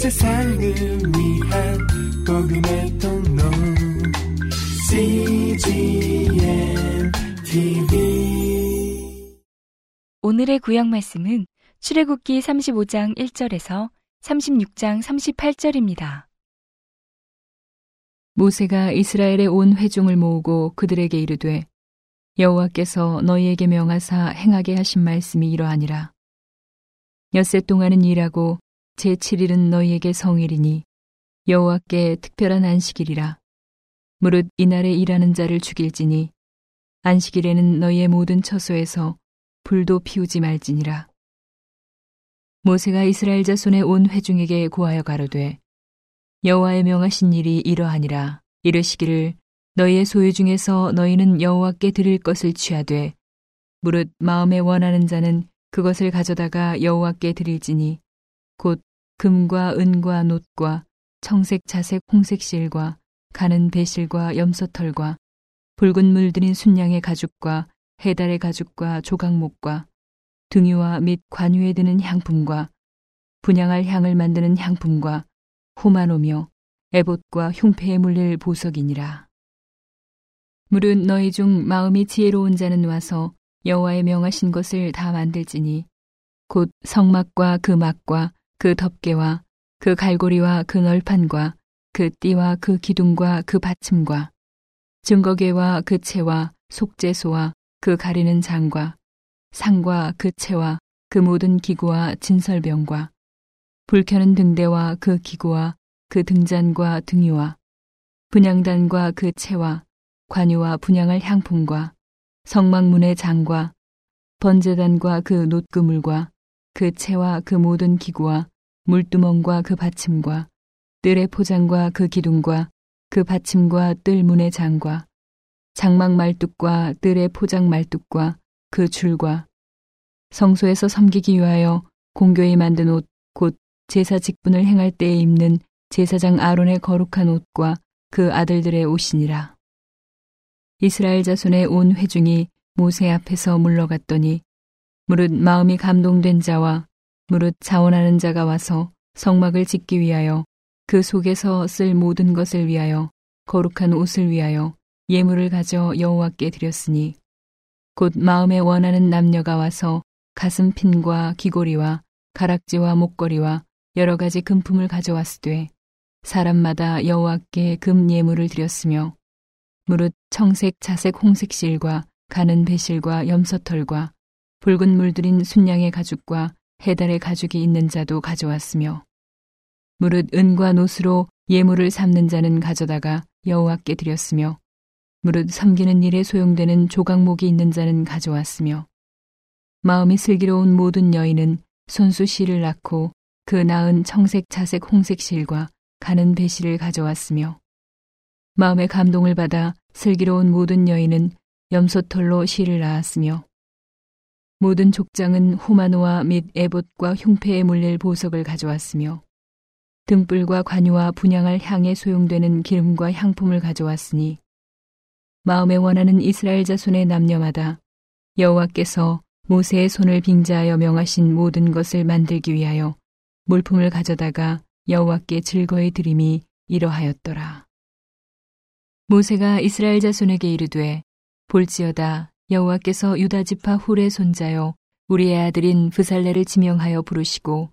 세상을 위한 복음의 통로. CGM TV 오늘의 구약 말씀은 출애굽기 35장 1절에서 36장 38절입니다. 모세가 이스라엘의 온 회중을 모으고 그들에게 이르되 여호와께서 너희에게 명하사 행하게 하신 말씀이 이러하니라. 엿새 동안은 일하고 제7일은 너희에게 성일이니 여호와께 특별한 안식일이라. 무릇 이날에 일하는 자를 죽일지니 안식일에는 너희의 모든 처소에서 불도 피우지 말지니라. 모세가 이스라엘 자손의 온 회중에게 고하여 가로되 여호와의 명하신 일이 이러하니라. 이르시기를 너희의 소유 중에서 너희는 여호와께 드릴 것을 취하되 무릇 마음에 원하는 자는 그것을 가져다가 여호와께 드릴지니 곧 금과 은과 놋과 청색 자색 홍색 실과 가는 배실과 염소털과 붉은 물들인 순양의 가죽과 해달의 가죽과 조각목과 등유와 및 관유에 드는 향품과 분양할 향을 만드는 향품과 후마노며 에봇과 흉패에 물릴 보석이니라. 물은 너희 중 마음이 지혜로운 자는 와서 여호와의 명하신 것을 다 만들지니 곧 성막과 그 막과 그 덮개와 그 갈고리와 그 널판과 그 띠와 그 기둥과 그 받침과 증거계와 그 채와 속죄소와 그 가리는 장과 상과 그 채와 그 모든 기구와 진설병과 불켜는 등대와 그 기구와 그 등잔과 등유와 분양단과 그 채와 관유와 분양할 향품과 성막문의 장과 번제단과 그 놋그물과 그 채와 그 모든 기구와 물두멍과 그 받침과 뜰의 포장과 그 기둥과 그 받침과 뜰 문의 장과 장막 말뚝과 뜰의 포장 말뚝과 그 줄과 성소에서 섬기기 위하여 공교히 만든 옷 곧 제사 직분을 행할 때에 입는 제사장 아론의 거룩한 옷과 그 아들들의 옷이니라. 이스라엘 자손의 온 회중이 모세 앞에서 물러갔더니 무릇 마음이 감동된 자와 무릇 자원하는 자가 와서 성막을 짓기 위하여 그 속에서 쓸 모든 것을 위하여 거룩한 옷을 위하여 예물을 가져 여호와께 드렸으니 곧 마음에 원하는 남녀가 와서 가슴핀과 귀고리와 가락지와 목걸이와 여러 가지 금품을 가져왔으되 사람마다 여호와께 금 예물을 드렸으며 무릇 청색, 자색, 홍색 실과 가는 배실과 염소털과 붉은 물들인 순양의 가죽과 해달의 가죽이 있는 자도 가져왔으며 무릇 은과 노스로 예물을 삼는 자는 가져다가 여호와께 드렸으며 무릇 섬기는 일에 소용되는 조각목이 있는 자는 가져왔으며 마음이 슬기로운 모든 여인은 손수 실을 낳고 그 낳은 청색, 자색, 홍색 실과 가는 배실을 가져왔으며 마음의 감동을 받아 슬기로운 모든 여인은 염소털로 실을 낳았으며 모든 족장은 후마노와 및 에봇과 흉패에 물릴 보석을 가져왔으며 등불과 관유와 분양할 향에 소용되는 기름과 향품을 가져왔으니 마음에 원하는 이스라엘 자손의 남녀마다 여호와께서 모세의 손을 빙자하여 명하신 모든 것을 만들기 위하여 물품을 가져다가 여호와께 즐거이 드림이 이러하였더라. 모세가 이스라엘 자손에게 이르되 볼지어다 여호와께서 유다 지파 훌의 손자요 우리의 아들인 부살레를 지명하여 부르시고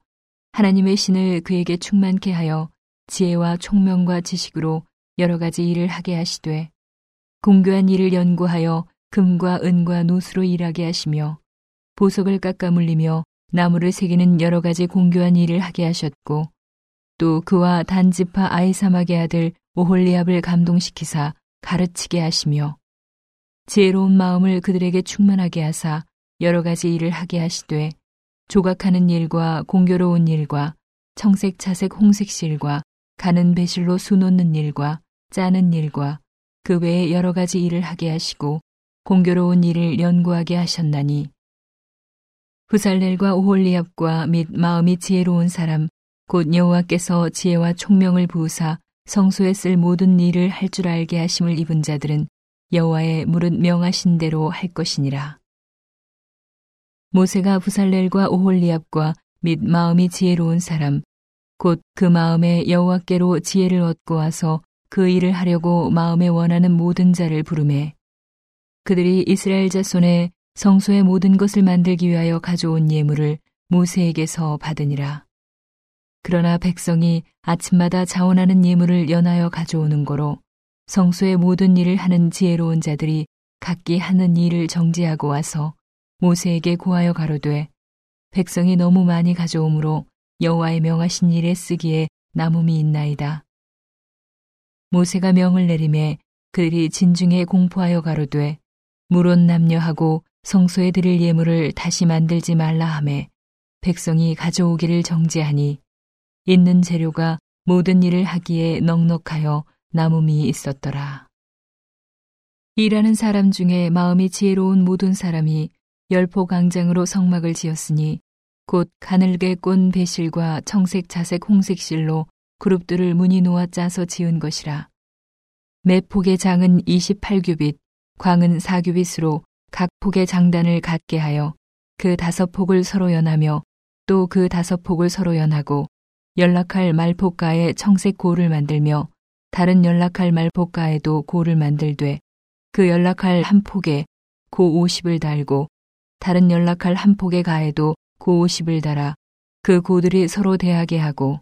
하나님의 신을 그에게 충만케 하여 지혜와 총명과 지식으로 여러 가지 일을 하게 하시되 공교한 일을 연구하여 금과 은과 노수로 일하게 하시며 보석을 깎아 물리며 나무를 새기는 여러 가지 공교한 일을 하게 하셨고 또 그와 단지파 아이사막의 아들 오홀리압을 감동시키사 가르치게 하시며 지혜로운 마음을 그들에게 충만하게 하사 여러 가지 일을 하게 하시되 조각하는 일과 공교로운 일과 청색, 차색, 홍색 실과 가는 배실로 수놓는 일과 짜는 일과 그 외에 여러 가지 일을 하게 하시고 공교로운 일을 연구하게 하셨나니. 후살렐과 오홀리압과 및 마음이 지혜로운 사람 곧 여호와께서 지혜와 총명을 부으사 성소에 쓸 모든 일을 할 줄 알게 하심을 입은 자들은 여호와의 무릇 명하신 대로 할 것이니라. 모세가 부살렐과 오홀리압과 및 마음이 지혜로운 사람 곧 그 마음에 여호와께로 지혜를 얻고 와서 그 일을 하려고 마음에 원하는 모든 자를 부르매 그들이 이스라엘 자손의 성소의 모든 것을 만들기 위하여 가져온 예물을 모세에게서 받으니라. 그러나 백성이 아침마다 자원하는 예물을 연하여 가져오는 거로 성소의 모든 일을 하는 지혜로운 자들이 각기 하는 일을 정지하고 와서 모세에게 고하여 가로되 백성이 너무 많이 가져오므로 여호와의 명하신 일에 쓰기에 남음이 있나이다. 모세가 명을 내림에 그들이 진중에 공포하여 가로되 물론 남녀하고 성소에 드릴 예물을 다시 만들지 말라 하매 백성이 가져오기를 정지하니 있는 재료가 모든 일을 하기에 넉넉하여 남음이 있었더라. 일하는 사람 중에 마음이 지혜로운 모든 사람이 열포 강장으로 성막을 지었으니 곧 가늘게 꼰 배실과 청색 자색 홍색 실로 그룹들을 무늬 놓아 짜서 지은 것이라. 매 폭의 장은 28규빗, 광은 4규빗으로 각 폭의 장단을 갖게 하여 그 다섯 폭을 서로 연하며 또 그 다섯 폭을 서로 연하고 연락할 말폭가에 청색 고를 만들며 다른 연락할 말폭가에도 고를 만들되 그 연락할 한 폭에 고 50을 달고 다른 연락할 한 폭의 가에도 고 50을 달아 그 고들이 서로 대하게 하고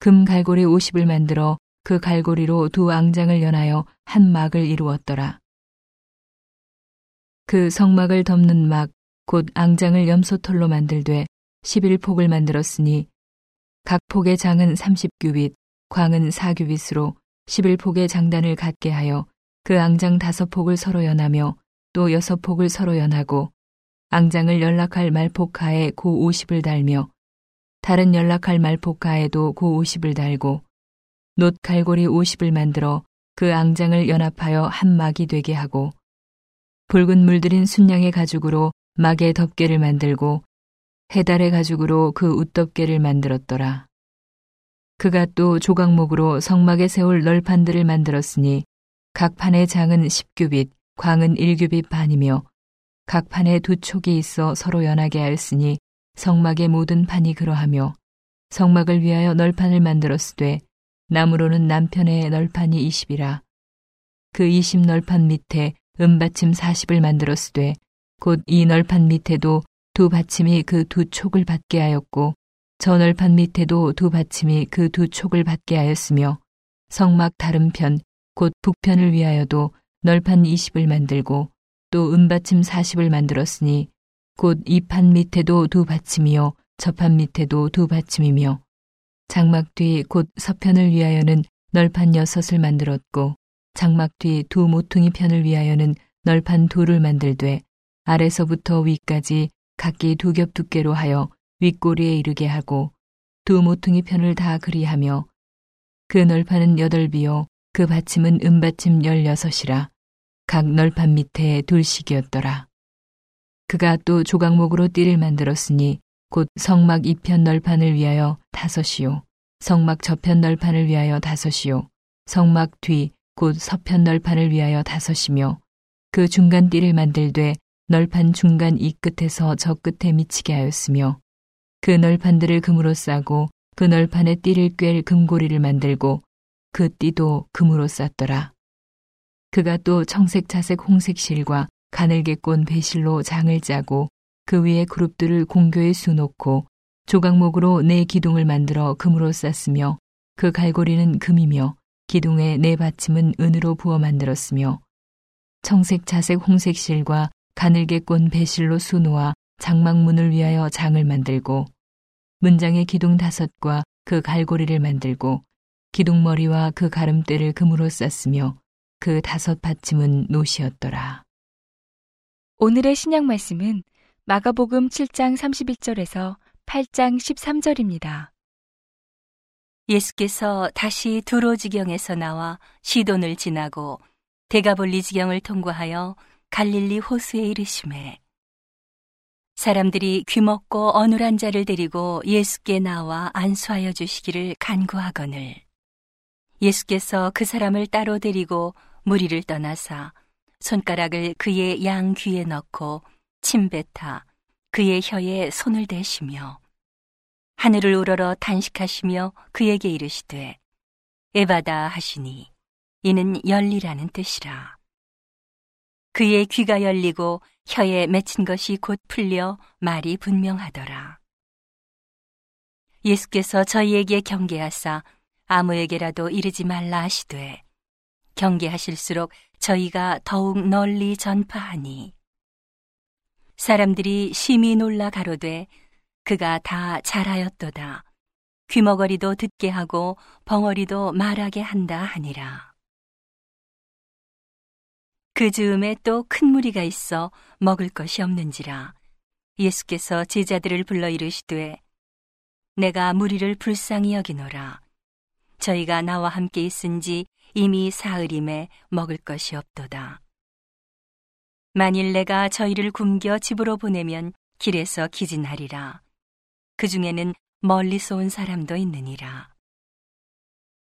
금 갈고리 50을 만들어 그 갈고리로 두 앙장을 연하여 한 막을 이루었더라. 그 성막을 덮는 막, 곧 앙장을 염소털로 만들되 11폭을 만들었으니 각 폭의 장은 30규빗, 광은 4규빗으로 11폭의 장단을 갖게 하여 그 앙장 다섯 폭을 서로 연하며 또 여섯 폭을 서로 연하고 앙장을 연락할 말폭하에 고 50을 달며 다른 연락할 말폭하에도 고 50을 달고 놋 갈고리 50을 만들어 그 앙장을 연합하여 한 막이 되게 하고 붉은 물들인 순양의 가죽으로 막의 덮개를 만들고 해달의 가죽으로 그 웃덮개를 만들었더라. 그가 또 조각목으로 성막에 세울 널판들을 만들었으니 각 판의 장은 10규빗, 광은 1규빗 반이며 각 판에 두 촉이 있어 서로 연하게 하였으니 성막의 모든 판이 그러하며 성막을 위하여 널판을 만들었으되 나무로는 남편의 널판이 20이라. 그 20 널판 밑에 은받침 40을 만들었으되 곧 이 널판 밑에도 두 받침이 그 두 촉을 받게 하였고 저 널판 밑에도 두 받침이 그 두 촉을 받게 하였으며 성막 다른 편 곧 북편을 위하여도 널판 20을 만들고 또 은받침 40을 만들었으니 곧 이 판 밑에도 두 받침이요 저판 밑에도 두 받침이며 장막 뒤 곧 서편을 위하여는 널판 여섯을 만들었고 장막 뒤 두 모퉁이 편을 위하여는 널판 둘을 만들되 아래서부터 위까지 각기 두 겹 두께로 하여 윗꼬리에 이르게 하고 두 모퉁이 편을 다 그리하며 그 널판은 여덟 비요 그 받침은 은받침 열여섯이라 각 널판 밑에 둘씩이었더라. 그가 또 조각목으로 띠를 만들었으니 곧 성막 이편 널판을 위하여 다섯이요 성막 저편 널판을 위하여 다섯이요 성막 뒤 곧 서편 널판을 위하여 다섯이며 그 중간 띠를 만들되 널판 중간 이 끝에서 저 끝에 미치게 하였으며 그 널판들을 금으로 싸고 그 널판에 띠를 꿰 금고리를 만들고 그 띠도 금으로 쌌더라. 그가 또 청색, 자색, 홍색 실과 가늘게 꼰 배실로 장을 짜고 그 위에 그룹들을 공교에 수놓고 조각목으로 네 기둥을 만들어 금으로 쌌으며 그 갈고리는 금이며 기둥의 네 받침은 은으로 부어 만들었으며 청색, 자색, 홍색 실과 가늘게 꼰 배실로 수놓아 장막문을 위하여 장을 만들고 문장의 기둥 다섯과 그 갈고리를 만들고 기둥머리와 그 가름대를 금으로 쌌으며 그 다섯 받침은 노시였더라. 오늘의 신약 말씀은 마가복음 7장 31절에서 8장 13절입니다. 예수께서 다시 두로 지경에서 나와 시돈을 지나고 대가볼리 지경을 통과하여 갈릴리 호수에 이르심에 사람들이 귀먹고 어눌한 자를 데리고 예수께 나와 안수하여 주시기를 간구하거늘 예수께서 그 사람을 따로 데리고 무리를 떠나사 손가락을 그의 양 귀에 넣고 침뱉아 그의 혀에 손을 대시며 하늘을 우러러 탄식하시며 그에게 이르시되 에바다 하시니 이는 열리라는 뜻이라. 그의 귀가 열리고 혀에 맺힌 것이 곧 풀려 말이 분명하더라. 예수께서 저희에게 경계하사 아무에게라도 이르지 말라 하시되 경계하실수록 저희가 더욱 널리 전파하니. 사람들이 심히 놀라 가로되 그가 다 잘하였도다. 귀머거리도 듣게 하고 벙어리도 말하게 한다 하니라 그 즈음에 또 큰 무리가 있어 먹을 것이 없는지라 예수께서 제자들을 불러 이르시되 내가 무리를 불쌍히 여기노라 저희가 나와 함께 있은지 이미 사흘임에 먹을 것이 없도다. 만일 내가 저희를 굶겨 집으로 보내면 길에서 기진하리라. 그 중에는 멀리서 온 사람도 있느니라.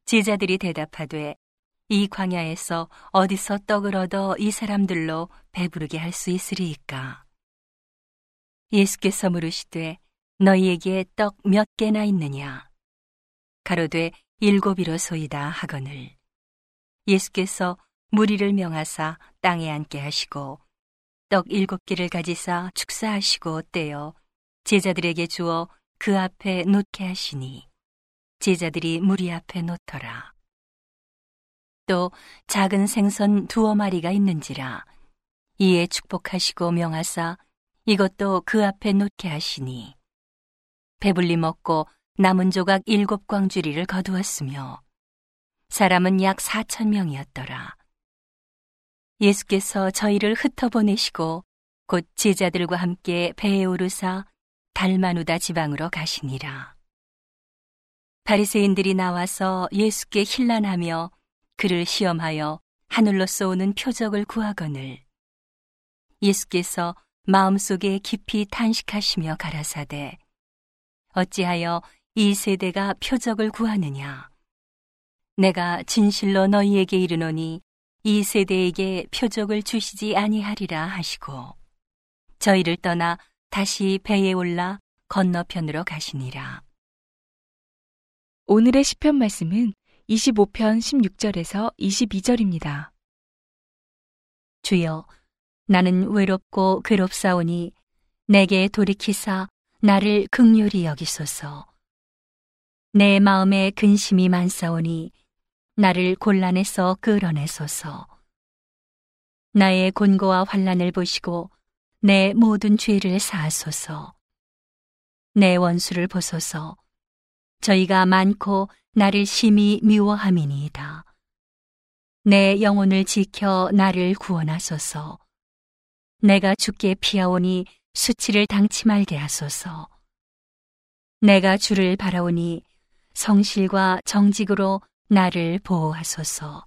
제자들이 대답하되 이 광야에서 어디서 떡을 얻어 이 사람들로 배부르게 할 수 있으리이까. 예수께서 물으시되 너희에게 떡 몇 개나 있느냐? 가로되 일곱이로소이다 하거늘 예수께서 무리를 명하사 땅에 앉게 하시고 떡 일곱 개를 가지사 축사하시고 떼어 제자들에게 주어 그 앞에 놓게 하시니 제자들이 무리 앞에 놓더라. 또 작은 생선 두어 마리가 있는지라 이에 축복하시고 명하사 이것도 그 앞에 놓게 하시니 배불리 먹고 남은 조각 일곱 광주리를 거두었으며 사람은 약 사천 명이었더라. 예수께서 저희를 흩어보내시고 곧 제자들과 함께 배에 오르사 달마누다 지방으로 가시니라. 바리새인들이 나와서 예수께 힐난하며 그를 시험하여 하늘로 쏘는 표적을 구하거늘 예수께서 마음속에 깊이 탄식하시며 가라사대 어찌하여 이 세대가 표적을 구하느냐? 내가 진실로 너희에게 이르노니 이 세대에게 표적을 주시지 아니하리라 하시고 저희를 떠나 다시 배에 올라 건너편으로 가시니라. 오늘의 시편 말씀은 25편 16절에서 22절입니다. 주여, 나는 외롭고 괴롭사오니 내게 돌이키사 나를 극률히 여기소서. 내 마음에 근심이 많사오니 나를 곤란에서 끌어내소서. 나의 곤고와 환란을 보시고 내 모든 죄를 사하소서. 내 원수를 보소서. 저희가 많고 나를 심히 미워함이니이다. 내 영혼을 지켜 나를 구원하소서. 내가 죽게 피하오니 수치를 당치 말게 하소서. 내가 주를 바라오니 성실과 정직으로 나를 보호하소서.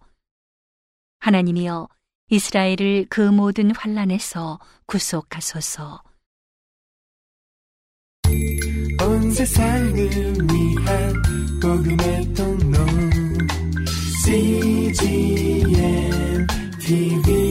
하나님이여 이스라엘을 그 모든 환란에서 구속하소서. 온 세상을 위한 복음의 통로 CGM TV